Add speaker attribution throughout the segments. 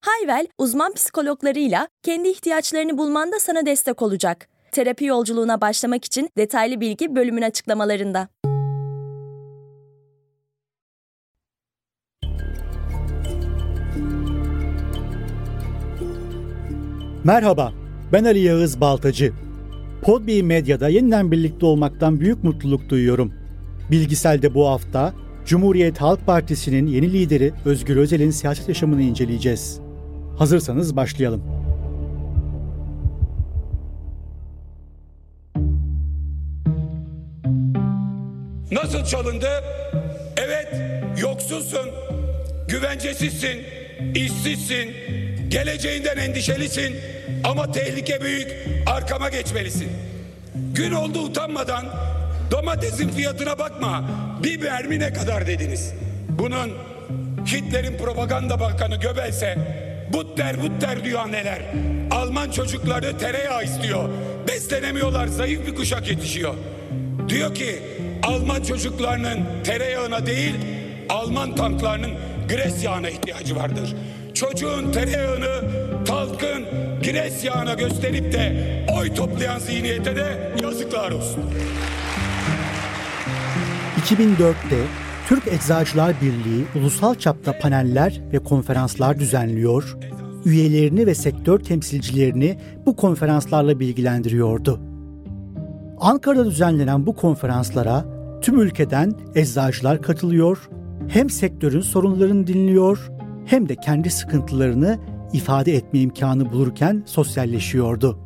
Speaker 1: Hayvel, uzman psikologlarıyla kendi ihtiyaçlarını bulmanda sana destek olacak. Terapi yolculuğuna başlamak için detaylı bilgi bölümün açıklamalarında.
Speaker 2: Merhaba, ben Ali Yağız Baltacı. Podbi Medya'da yeniden birlikte olmaktan büyük mutluluk duyuyorum. Bilgisel'de bu hafta Cumhuriyet Halk Partisi'nin yeni lideri Özgür Özel'in siyaset yaşamını inceleyeceğiz. Hazırsanız başlayalım.
Speaker 3: Nasıl çalındı? Evet, yoksulsun, güvencesizsin, işsizsin, geleceğinden endişelisin ama tehlike büyük, arkama geçmelisin. Gün oldu utanmadan domatesin fiyatına bakma, bir mermi ne kadar dediniz. Bunun Hitler'in propaganda bakanı Göbels'e Butter butter diyor anneler. Alman çocukları tereyağı istiyor. Beslenemiyorlar zayıf bir kuşak yetişiyor. Diyor ki Alman çocuklarının tereyağına değil Alman tanklarının gres yağına ihtiyacı vardır. Çocuğun tereyağını talkın gres yağına gösterip de oy toplayan zihniyete de yazıklar olsun.
Speaker 2: 2004'te Türk Eczacılar Birliği ulusal çapta paneller ve konferanslar düzenliyor, üyelerini ve sektör temsilcilerini bu konferanslarla bilgilendiriyordu. Ankara'da düzenlenen bu konferanslara tüm ülkeden eczacılar katılıyor, hem sektörün sorunlarını dinliyor hem de kendi sıkıntılarını ifade etme imkanı bulurken sosyalleşiyordu.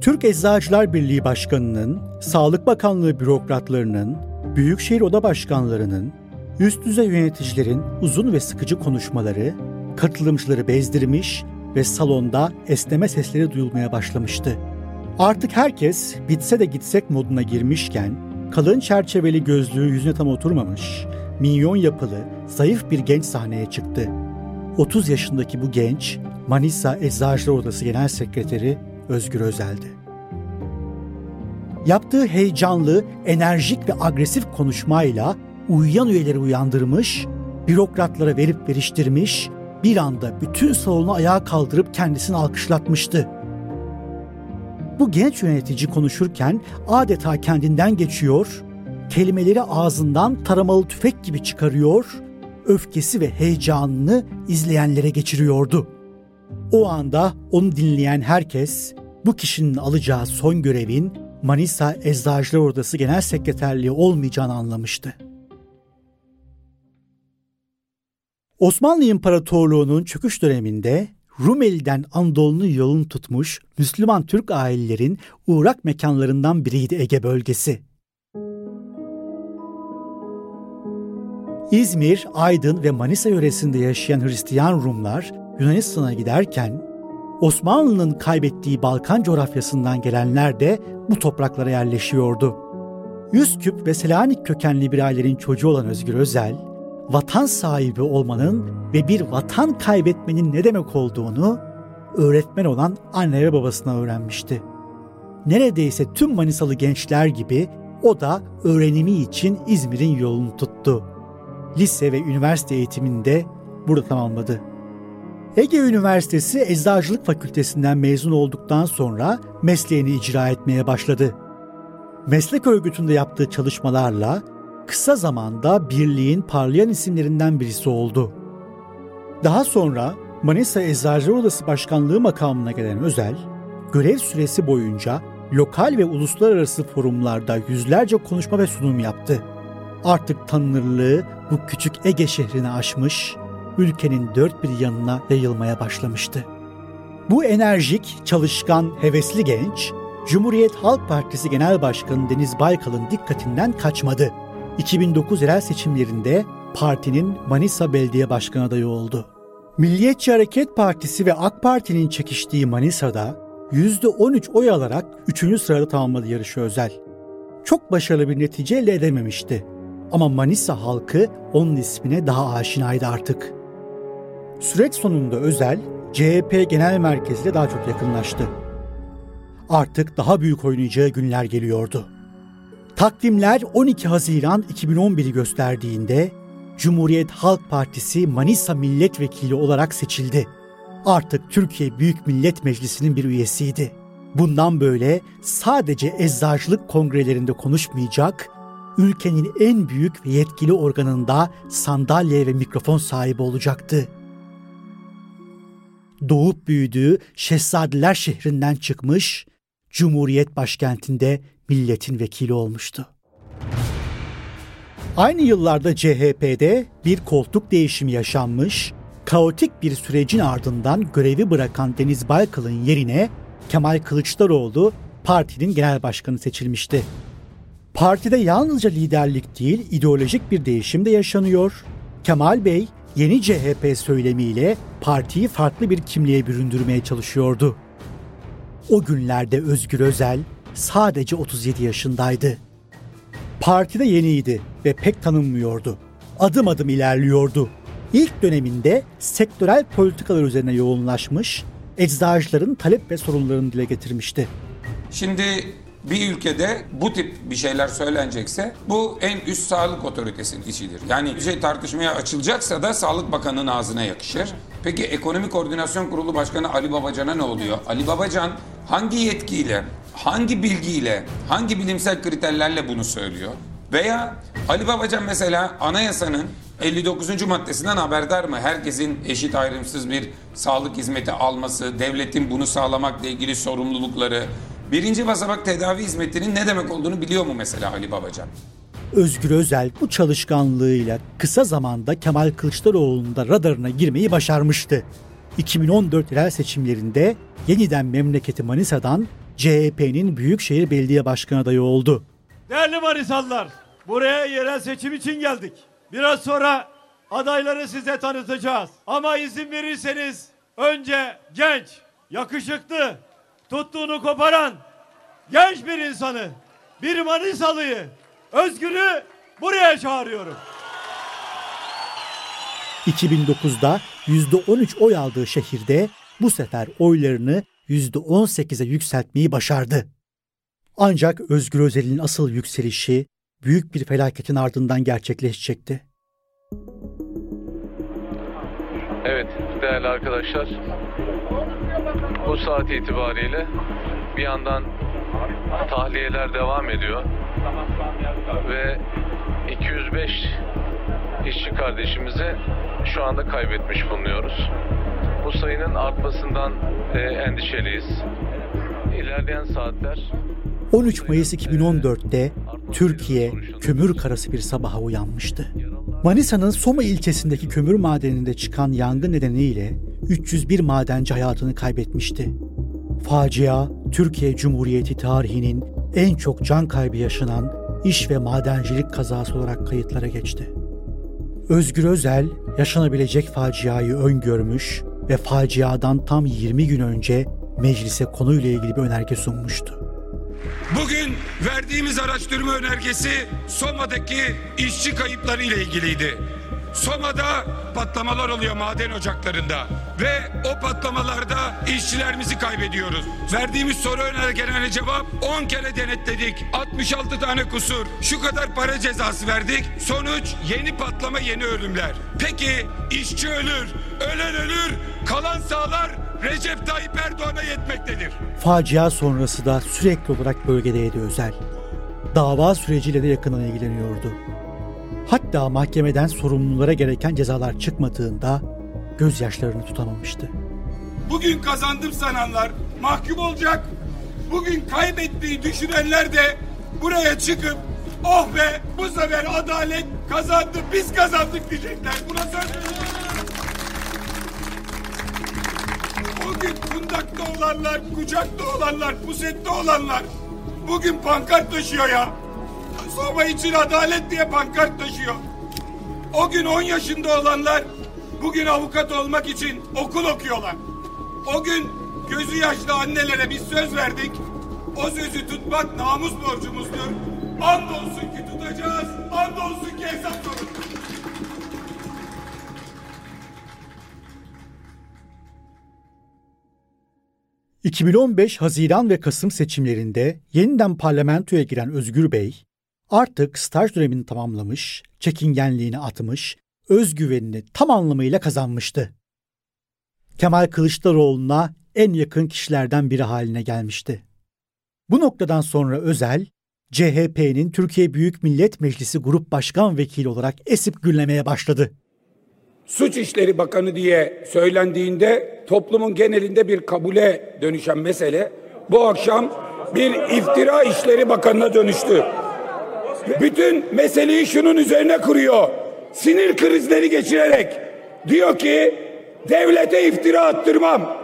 Speaker 2: Türk Eczacılar Birliği Başkanı'nın, Sağlık Bakanlığı bürokratlarının, Büyükşehir Oda Başkanlarının, üst düzey yöneticilerin uzun ve sıkıcı konuşmaları katılımcıları bezdirmiş ve salonda esneme sesleri duyulmaya başlamıştı. Artık herkes bitse de gitsek moduna girmişken kalın çerçeveli gözlüğü yüzüne tam oturmamış, minyon yapılı, zayıf bir genç sahneye çıktı. 30 yaşındaki bu genç Manisa Eczacılar Odası Genel Sekreteri Özgür Özel'di. Yaptığı heyecanlı, enerjik ve agresif konuşmayla uyuyan üyeleri uyandırmış, bürokratlara verip veriştirmiş, bir anda bütün salonu ayağa kaldırıp kendisini alkışlatmıştı. Bu genç yönetici konuşurken adeta kendinden geçiyor, kelimeleri ağzından taramalı tüfek gibi çıkarıyor, öfkesi ve heyecanını izleyenlere geçiriyordu. O anda onu dinleyen herkes bu kişinin alacağı son görevin Manisa Eczacılar Odası Genel Sekreterliği olmayacağını anlamıştı. Osmanlı İmparatorluğu'nun çöküş döneminde Rumeli'den Anadolu'nun yolunu tutmuş Müslüman Türk ailelerin uğrak mekanlarından biriydi Ege bölgesi. İzmir, Aydın ve Manisa yöresinde yaşayan Hristiyan Rumlar Yunanistan'a giderken Osmanlı'nın kaybettiği Balkan coğrafyasından gelenler de bu topraklara yerleşiyordu. Yüzküp ve Selanik kökenli bir ailenin çocuğu olan Özgür Özel, vatan sahibi olmanın ve bir vatan kaybetmenin ne demek olduğunu öğretmen olan anne ve babasına öğrenmişti. Neredeyse tüm Manisalı gençler gibi o da öğrenimi için İzmir'in yolunu tuttu. Lise ve üniversite eğitimini de burada tamamladı. Ege Üniversitesi Eczacılık Fakültesinden mezun olduktan sonra mesleğini icra etmeye başladı. Meslek örgütünde yaptığı çalışmalarla kısa zamanda birliğin parlayan isimlerinden birisi oldu. Daha sonra Manisa Eczacı Odası Başkanlığı makamına gelen Özel, görev süresi boyunca lokal ve uluslararası forumlarda yüzlerce konuşma ve sunum yaptı. Artık tanınırlığı bu küçük Ege şehrine aşmış, ülkenin dört bir yanına yayılmaya başlamıştı. Bu enerjik, çalışkan, hevesli genç, Cumhuriyet Halk Partisi Genel Başkanı Deniz Baykal'ın dikkatinden kaçmadı. 2009 yerel seçimlerinde partinin Manisa Belediye Başkanı adayı oldu. Milliyetçi Hareket Partisi ve AK Parti'nin çekiştiği Manisa'da %13 oy alarak 3. sırada tamamladı yarışı Özel. Çok başarılı bir netice elde edememişti. Ama Manisa halkı onun ismine daha aşinaydı artık. Süreç sonunda Özel, CHP Genel Merkezi ile daha çok yakınlaştı. Artık daha büyük oynayacağı günler geliyordu. Takvimler 12 Haziran 2011'i gösterdiğinde Cumhuriyet Halk Partisi Manisa Milletvekili olarak seçildi. Artık Türkiye Büyük Millet Meclisi'nin bir üyesiydi. Bundan böyle sadece eczacılık kongrelerinde konuşmayacak, ülkenin en büyük ve yetkili organında sandalye ve mikrofon sahibi olacaktı. Doğup büyüdüğü Şehzadeler şehrinden çıkmış, Cumhuriyet başkentinde milletin vekili olmuştu. Aynı yıllarda CHP'de bir koltuk değişimi yaşanmış, kaotik bir sürecin ardından görevi bırakan Deniz Baykal'ın yerine Kemal Kılıçdaroğlu partinin genel başkanı seçilmişti. Partide yalnızca liderlik değil, ideolojik bir değişim de yaşanıyor. Kemal Bey yeni CHP söylemiyle partiyi farklı bir kimliğe büründürmeye çalışıyordu. O günlerde Özgür Özel sadece 37 yaşındaydı. Partide yeniydi ve pek tanınmıyordu. Adım adım ilerliyordu. İlk döneminde sektörel politikalar üzerine yoğunlaşmış, eczacıların talep ve sorunlarını dile getirmişti.
Speaker 3: Şimdi bir ülkede bu tip bir şeyler söylenecekse bu en üst sağlık otoritesinin işidir. Yani bir şey tartışmaya açılacaksa da Sağlık Bakanı'nın ağzına yakışır. Peki Ekonomi Koordinasyon Kurulu Başkanı Ali Babacan'a ne oluyor? Ali Babacan hangi yetkiyle, hangi bilgiyle, hangi bilimsel kriterlerle bunu söylüyor? Veya Ali Babacan mesela anayasanın 59. maddesinden haberdar mı? Herkesin eşit ayrımsız bir sağlık hizmeti alması, devletin bunu sağlamakla ilgili sorumlulukları, birinci basamak tedavi hizmetinin ne demek olduğunu biliyor mu mesela Ali Babacan?
Speaker 2: Özgür Özel bu çalışkanlığıyla kısa zamanda Kemal Kılıçdaroğlu'nun da radarına girmeyi başarmıştı. 2014 yerel seçimlerinde yeniden memleketi Manisa'dan CHP'nin Büyükşehir Belediye Başkanı adayı oldu.
Speaker 4: Değerli Manisalılar, buraya yerel seçim için geldik. Biraz sonra adayları size tanıtacağız. Ama izin verirseniz önce genç, yakışıklı, tuttuğunu koparan genç bir insanı, bir Manisalıyı, Özgür'ü buraya çağırıyorum.
Speaker 2: 2009'da %13 oy aldığı şehirde bu sefer oylarını %18'e yükseltmeyi başardı. Ancak Özgür Özel'in asıl yükselişi büyük bir felaketin ardından gerçekleşecekti.
Speaker 5: Değerli arkadaşlar bu saat itibariyle bir yandan tahliyeler devam ediyor ve 205 işçi kardeşimizi şu anda kaybetmiş bulunuyoruz. Bu sayının artmasından e, endişeliyiz. İlerleyen saatler
Speaker 2: 13 Mayıs 2014'te Türkiye kömür karası bir sabaha uyanmıştı. Manisa'nın Soma ilçesindeki kömür madeninde çıkan yangın nedeniyle 301 madenci hayatını kaybetmişti. Facia, Türkiye Cumhuriyeti tarihinin en çok can kaybı yaşanan iş ve madencilik kazası olarak kayıtlara geçti. Özgür Özel yaşanabilecek faciayı öngörmüş ve faciadan tam 20 gün önce meclise konuyla ilgili bir önerge sunmuştu.
Speaker 3: Bugün verdiğimiz araştırma önergesi Soma'daki işçi kayıpları ile ilgiliydi. Soma'da patlamalar oluyor maden ocaklarında ve o patlamalarda işçilerimizi kaybediyoruz. Verdiğimiz soru önergelerine cevap 10 kere denetledik. 66 tane kusur. Şu kadar para cezası verdik. Sonuç yeni patlama yeni ölümler. Peki işçi ölür, ölen ölür, kalan sağlar Recep Tayyip Erdoğan'a yetmektedir.
Speaker 2: Facia sonrası da sürekli olarak bölgedeydi Özel. Dava süreciyle de yakından ilgileniyordu. Hatta mahkemeden sorumlulara gereken cezalar çıkmadığında gözyaşlarını tutamamıştı.
Speaker 3: Bugün kazandım sananlar mahkum olacak. Bugün kaybettiği düşünenler de buraya çıkıp oh be bu sefer adalet kazandı biz kazandık diyecekler. Buna söz Bugün kundakta olanlar, kucakta olanlar, pusette olanlar bugün pankart taşıyor ya. Soma için adalet diye pankart taşıyor. O gün 10 yaşında olanlar bugün avukat olmak için okul okuyorlar. O gün gözü yaşlı annelere biz söz verdik. O sözü tutmak namus borcumuzdur. Andolsun ki tutacağız, andolsun ki hesap sorulur.
Speaker 2: ...2015 Haziran ve Kasım seçimlerinde yeniden parlamentoya giren Özgür Bey, artık staj dönemini tamamlamış, çekingenliğini atmış, özgüvenini tam anlamıyla kazanmıştı. Kemal Kılıçdaroğlu'na en yakın kişilerden biri haline gelmişti. Bu noktadan sonra Özel, CHP'nin Türkiye Büyük Millet Meclisi Grup Başkan Vekili olarak esip gürlemeye başladı.
Speaker 3: Suç İşleri Bakanı diye söylendiğinde toplumun genelinde bir kabule dönüşen mesele bu akşam bir iftira işleri bakanına dönüştü. Bütün meseleyi şunun üzerine kuruyor. Sinir krizleri geçirerek diyor ki devlete iftira attırmam.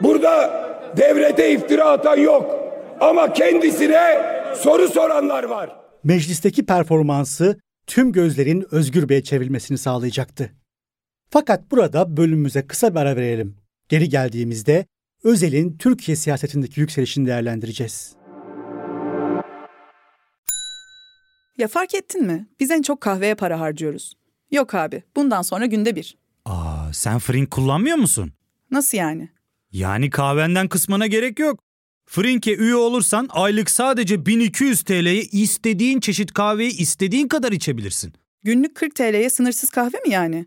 Speaker 3: Burada devlete iftira atan yok. Ama kendisine soru soranlar var.
Speaker 2: Meclisteki performansı tüm gözlerin Özgür Bey'e çevrilmesini sağlayacaktı. Fakat burada bölümümüze kısa bir ara verelim. Geri geldiğimizde Özel'in Türkiye siyasetindeki yükselişini değerlendireceğiz.
Speaker 6: Ya fark ettin mi? Biz en çok kahveye para harcıyoruz. Yok abi, bundan sonra günde bir.
Speaker 7: Aa, sen Frink kullanmıyor musun?
Speaker 6: Nasıl yani?
Speaker 7: Yani kahvenden kısmına gerek yok. Frink'e üye olursan aylık sadece 1200 TL'ye istediğin çeşit kahveyi istediğin kadar içebilirsin.
Speaker 6: Günlük 40 TL'ye sınırsız kahve mi yani?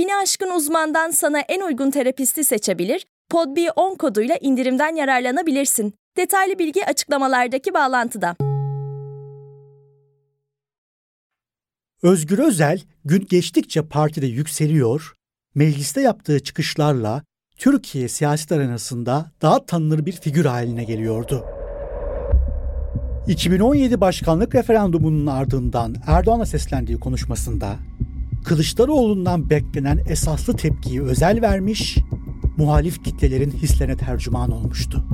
Speaker 1: Bini aşkın uzmandan sana en uygun terapisti seçebilir, podb10 koduyla indirimden yararlanabilirsin. Detaylı bilgi açıklamalardaki bağlantıda.
Speaker 2: Özgür Özel gün geçtikçe partide yükseliyor, mecliste yaptığı çıkışlarla Türkiye siyaset arenasında daha tanınır bir figür haline geliyordu. 2017 başkanlık referandumunun ardından Erdoğan'a seslendiği konuşmasında Kılıçdaroğlu'ndan beklenen esaslı tepkiyi özel vermiş, muhalif kitlelerin hislerine tercüman olmuştu.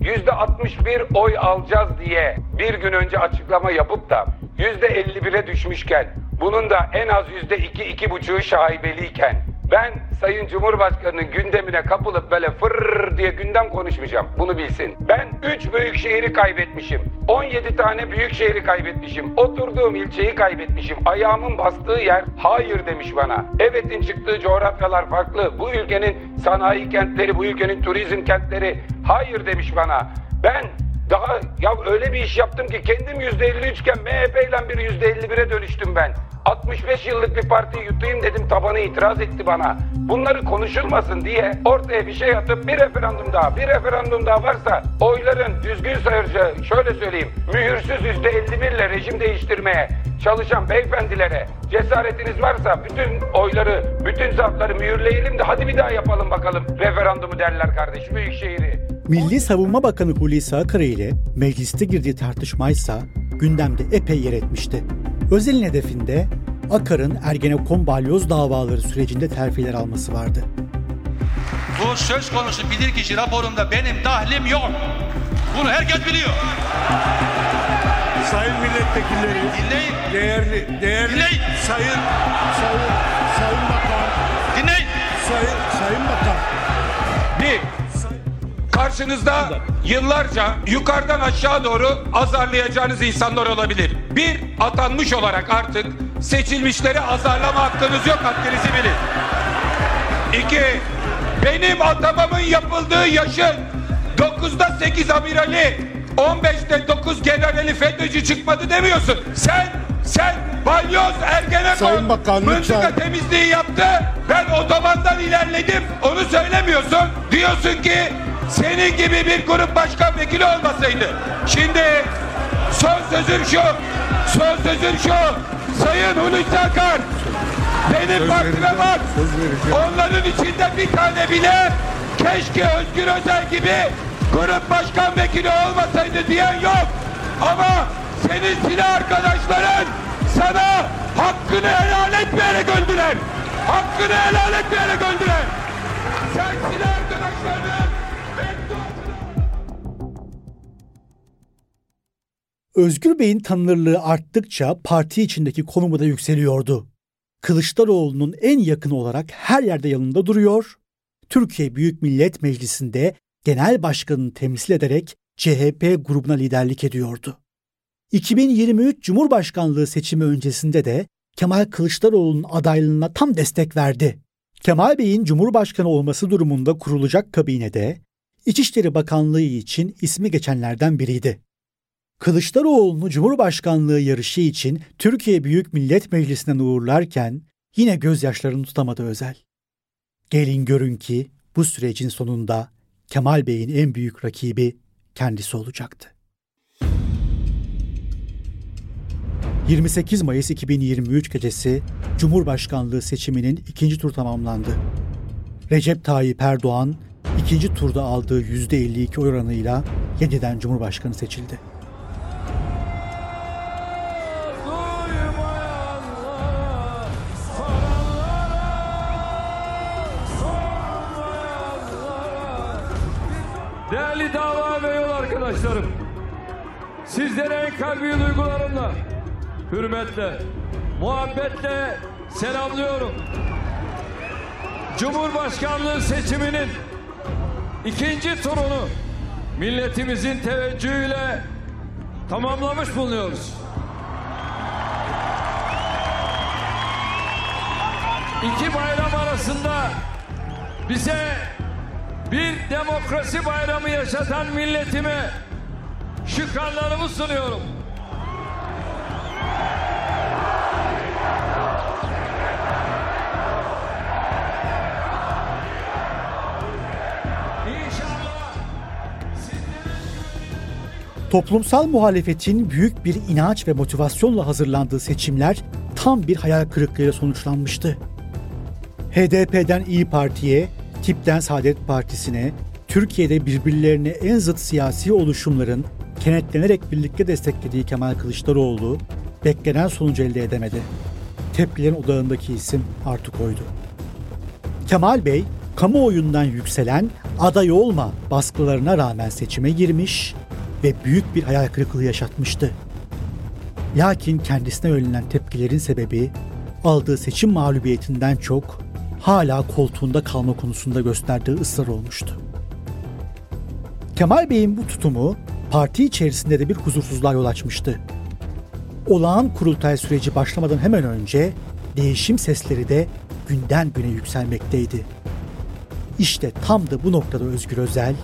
Speaker 3: %61 oy alacağız diye bir gün önce açıklama yapıp da %51'e düşmüşken bunun da en az %2-2,5'ü şaibeliyken ben Sayın Cumhurbaşkanı'nın gündemine kapılıp böyle fırr diye gündem konuşmayacağım. Bunu bilsin. Ben 3 büyük şehri kaybetmişim. 17 tane büyük şehri kaybetmişim. Oturduğum ilçeyi kaybetmişim. Ayağımın bastığı yer hayır demiş bana. Evet'in çıktığı coğrafyalar farklı. Bu ülkenin sanayi kentleri, bu ülkenin turizm kentleri hayır demiş bana. Ben daha ya öyle bir iş yaptım ki kendim %53 iken MHP ile bir %51'e dönüştüm ben. 65 yıllık bir partiyi yutayım dedim tabanı itiraz etti bana. Bunları konuşulmasın diye ortaya bir şey atıp bir referandum daha bir referandum daha varsa oyların düzgün sayıcı şöyle söyleyeyim mühürsüz %51 ile rejim değiştirmeye çalışan beyefendilere cesaretiniz varsa bütün oyları bütün zarfları mühürleyelim de hadi bir daha yapalım bakalım referandumu derler kardeş Büyükşehir'i.
Speaker 2: Milli Savunma Bakanı Hulusi Akar ile mecliste girdiği tartışmaysa gündemde epey yer etmişti. Özel'in hedefinde Akar'ın Ergenekon balyoz davaları sürecinde terfiler alması vardı.
Speaker 8: Bu söz konusu bilirkişi raporunda benim dahlim yok. Bunu herkes biliyor.
Speaker 9: Sayın milletvekilleri,
Speaker 8: Dinleyin,
Speaker 9: değerli, değerli
Speaker 8: Dinleyin.
Speaker 9: sayın, sayın, sayın bakan,
Speaker 8: dinleyin.
Speaker 9: sayın, sayın bakan.
Speaker 3: Bir, karşınızda yıllarca yukarıdan aşağı doğru azarlayacağınız insanlar olabilir. Bir, atanmış olarak artık seçilmişleri azarlama hakkınız yok, haddinizi bilin. İki, benim atamamın yapıldığı yaşın 9'da 8 amirali, 15'te 9 generali FETÖ'cü çıkmadı demiyorsun. Sen, sen balyoz Ergenekon
Speaker 9: Bakan,
Speaker 3: mıntıka
Speaker 9: lütfen.
Speaker 3: temizliği yaptı. Ben otobandan ilerledim. Onu söylemiyorsun. Diyorsun ki senin gibi bir grup başkan vekili olmasaydı. Şimdi son sözüm şu. Son sözüm şu. Sayın Hulusi Akar. Benim partime
Speaker 9: vereceğim.
Speaker 3: Onların içinde bir tane bile keşke Özgür Özel gibi grup başkan vekili olmasaydı diyen yok. Ama senin silah arkadaşların sana hakkını helal etmeyerek öldüler. Hakkını helal etmeyerek öldüler. Sen silah arkadaşlarının
Speaker 2: Özgür Bey'in tanınırlığı arttıkça parti içindeki konumu da yükseliyordu. Kılıçdaroğlu'nun en yakını olarak her yerde yanında duruyor, Türkiye Büyük Millet Meclisi'nde genel başkanını temsil ederek CHP grubuna liderlik ediyordu. 2023 Cumhurbaşkanlığı seçimi öncesinde de Kemal Kılıçdaroğlu'nun adaylığına tam destek verdi. Kemal Bey'in Cumhurbaşkanı olması durumunda kurulacak kabinede İçişleri Bakanlığı için ismi geçenlerden biriydi. Kılıçdaroğlu'nu Cumhurbaşkanlığı yarışı için Türkiye Büyük Millet Meclisi'nden uğurlarken yine gözyaşlarını tutamadı Özel. Gelin görün ki bu sürecin sonunda Kemal Bey'in en büyük rakibi kendisi olacaktı. 28 Mayıs 2023 gecesi Cumhurbaşkanlığı seçiminin ikinci tur tamamlandı. Recep Tayyip Erdoğan ikinci turda aldığı %52 oy oranıyla yeniden Cumhurbaşkanı seçildi.
Speaker 10: Sizlere en kalbi duygularımla, hürmetle, muhabbetle selamlıyorum. Cumhurbaşkanlığı seçiminin ikinci turunu milletimizin teveccühüyle tamamlamış bulunuyoruz. İki bayram arasında bize bir demokrasi bayramı yaşatan milletime şükranlarımı sunuyorum.
Speaker 2: Toplumsal muhalefetin büyük bir inanç ve motivasyonla hazırlandığı seçimler tam bir hayal kırıklığıyla sonuçlanmıştı. HDP'den İyi Parti'ye, TİP'ten Saadet Partisi'ne, Türkiye'de birbirlerine en zıt siyasi oluşumların kenetlenerek birlikte desteklediği Kemal Kılıçdaroğlu beklenen sonucu elde edemedi. Tepkilerin odağındaki isim artık oydu. Kemal Bey, kamuoyundan yükselen aday olma baskılarına rağmen seçime girmiş ve büyük bir hayal kırıklığı yaşatmıştı. Lakin kendisine yönelen tepkilerin sebebi aldığı seçim mağlubiyetinden çok hala koltuğunda kalma konusunda gösterdiği ısrar olmuştu. Kemal Bey'in bu tutumu parti içerisinde de bir huzursuzluğa yol açmıştı. Olağan kurultay süreci başlamadan hemen önce değişim sesleri de günden güne yükselmekteydi. İşte tam da bu noktada Özgür Özel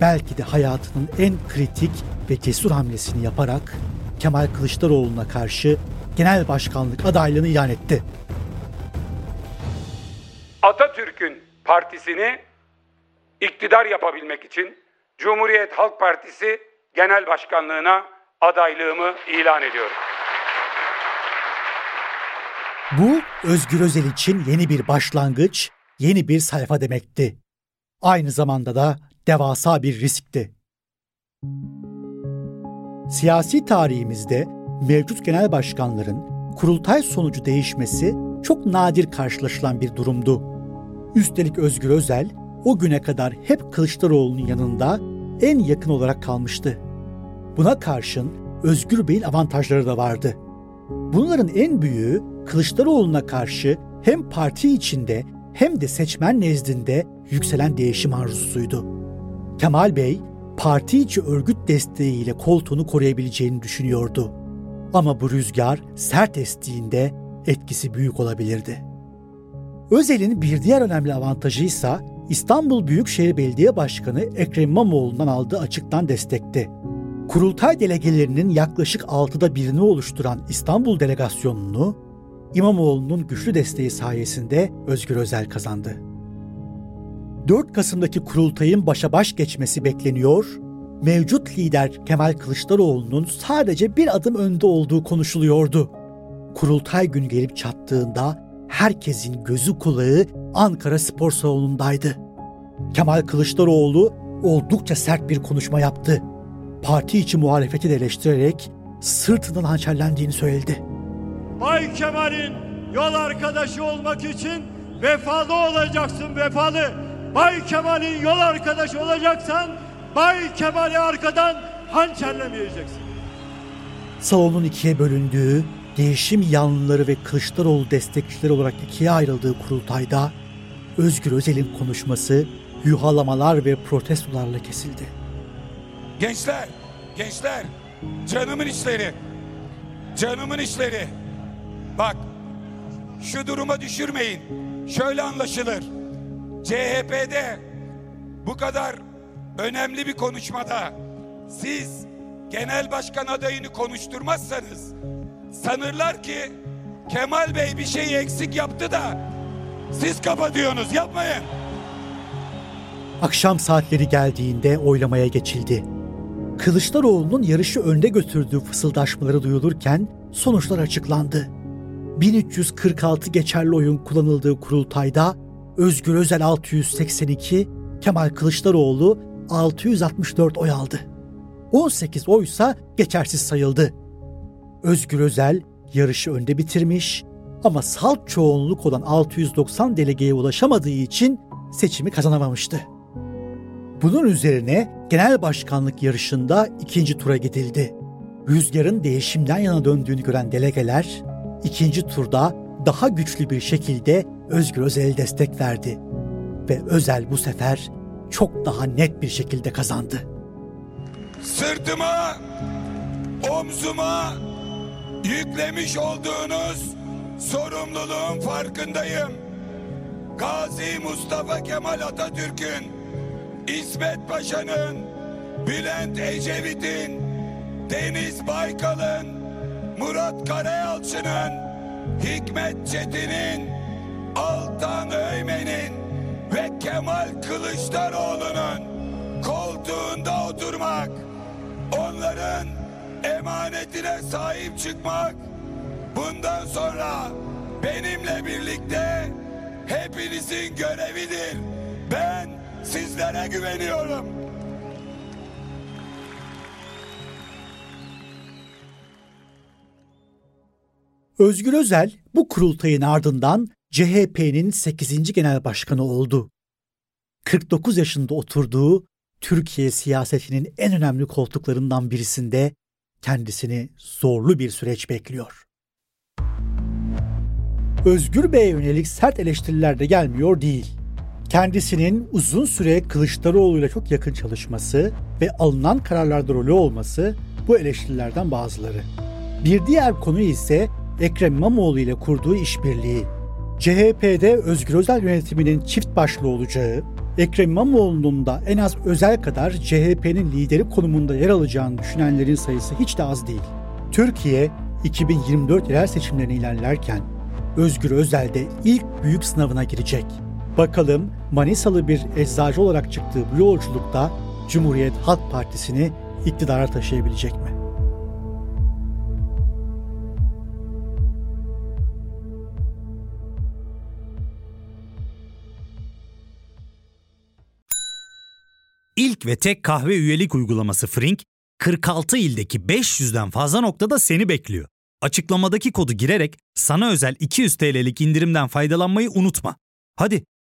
Speaker 2: belki de hayatının en kritik ve cesur hamlesini yaparak Kemal Kılıçdaroğlu'na karşı genel başkanlık adaylığını ilan etti.
Speaker 3: Atatürk'ün partisini iktidar yapabilmek için Cumhuriyet Halk Partisi Genel Başkanlığına adaylığımı ilan ediyorum.
Speaker 2: Bu Özgür Özel için yeni bir başlangıç, yeni bir sayfa demekti. Aynı zamanda da devasa bir riskti. Siyasi tarihimizde mevcut genel başkanların kurultay sonucu değişmesi çok nadir karşılaşılan bir durumdu. Üstelik Özgür Özel o güne kadar hep Kılıçdaroğlu'nun yanında en yakın olarak kalmıştı. Buna karşın Özgür Bey'in avantajları da vardı. Bunların en büyüğü Kılıçdaroğlu'na karşı hem parti içinde hem de seçmen nezdinde yükselen değişim arzusuydu. Kemal Bey, parti içi örgüt desteğiyle koltuğunu koruyabileceğini düşünüyordu. Ama bu rüzgar sert estiğinde etkisi büyük olabilirdi. Özel'in bir diğer önemli avantajı ise İstanbul Büyükşehir Belediye Başkanı Ekrem İmamoğlu'ndan aldığı açıktan destekti. Kurultay delegelerinin yaklaşık altıda birini oluşturan İstanbul delegasyonunu İmamoğlu'nun güçlü desteği sayesinde Özgür Özel kazandı. 4 Kasım'daki kurultayın başa baş geçmesi bekleniyor, mevcut lider Kemal Kılıçdaroğlu'nun sadece bir adım önde olduğu konuşuluyordu. Kurultay günü gelip çattığında herkesin gözü kulağı Ankara Spor Salonu'ndaydı. Kemal Kılıçdaroğlu oldukça sert bir konuşma yaptı. Parti içi muhalefeti de eleştirerek sırtından hançerlendiğini söyledi.
Speaker 4: Bay Kemal'in yol arkadaşı olmak için vefalı olacaksın vefalı. Bay Kemal'in yol arkadaşı olacaksan Bay Kemal'i arkadan hançerlemeyeceksin.
Speaker 2: Salonun ikiye bölündüğü, değişim yanlıları ve Kılıçdaroğlu destekçileri olarak ikiye ayrıldığı kurultayda Özgür Özel'in konuşması yuhalamalar ve protestolarla kesildi.
Speaker 3: Gençler, gençler, canımın işleri, canımın işleri. Bak, şu duruma düşürmeyin. Şöyle anlaşılır. CHP'de bu kadar önemli bir konuşmada siz genel başkan adayını konuşturmazsanız sanırlar ki Kemal Bey bir şeyi eksik yaptı da siz kapatıyorsunuz. Yapmayın.
Speaker 2: Akşam saatleri geldiğinde oylamaya geçildi. Kılıçdaroğlu'nun yarışı önde götürdüğü fısıldaşmaları duyulurken sonuçlar açıklandı. 1346 geçerli oyun kullanıldığı kurultayda Özgür Özel 682, Kemal Kılıçdaroğlu 664 oy aldı. 18 oysa geçersiz sayıldı. Özgür Özel yarışı önde bitirmiş ama salt çoğunluk olan 690 delegeye ulaşamadığı için seçimi kazanamamıştı. Bunun üzerine genel başkanlık yarışında ikinci tura gidildi. Rüzgarın değişimden yana döndüğünü gören delegeler ikinci turda daha güçlü bir şekilde Özgür Özel'e destek verdi. Ve Özel bu sefer çok daha net bir şekilde kazandı.
Speaker 3: Sırtıma, omzuma yüklemiş olduğunuz sorumluluğun farkındayım. Gazi Mustafa Kemal Atatürk'ün, İsmet Paşa'nın, Bülent Ecevit'in, Deniz Baykal'ın, Murat Karayalçı'nın, Hikmet Çetin'in, Altan Öymen'in ve Kemal Kılıçdaroğlu'nun koltuğunda oturmak, onların emanetine sahip çıkmak, bundan sonra benimle birlikte hepinizin görevidir. Ben sizlere güveniyorum.
Speaker 2: Özgür Özel bu kurultayın ardından CHP'nin 8. genel başkanı oldu. 49 yaşında oturduğu Türkiye siyasetinin en önemli koltuklarından birisinde kendisini zorlu bir süreç bekliyor. Özgür Bey'e yönelik sert eleştiriler de gelmiyor değil. Kendisinin uzun süre Kılıçdaroğlu ile çok yakın çalışması ve alınan kararlarda rolü olması bu eleştirilerden bazıları. Bir diğer konu ise Ekrem İmamoğlu ile kurduğu işbirliği. CHP'de Özgür Özel yönetiminin çift başlı olacağı, Ekrem İmamoğlu'nun da en az özel kadar CHP'nin lideri konumunda yer alacağını düşünenlerin sayısı hiç de az değil. Türkiye 2024 yerel seçimlerine ilerlerken Özgür Özel de ilk büyük sınavına girecek. Bakalım Manisalı bir eczacı olarak çıktığı bu yolculukta Cumhuriyet Halk Partisi'ni iktidara taşıyabilecek mi?
Speaker 7: İlk ve tek kahve üyelik uygulaması Frink, 46 ildeki 500'den fazla noktada seni bekliyor. Açıklamadaki kodu girerek sana özel 200 TL'lik indirimden faydalanmayı unutma. Hadi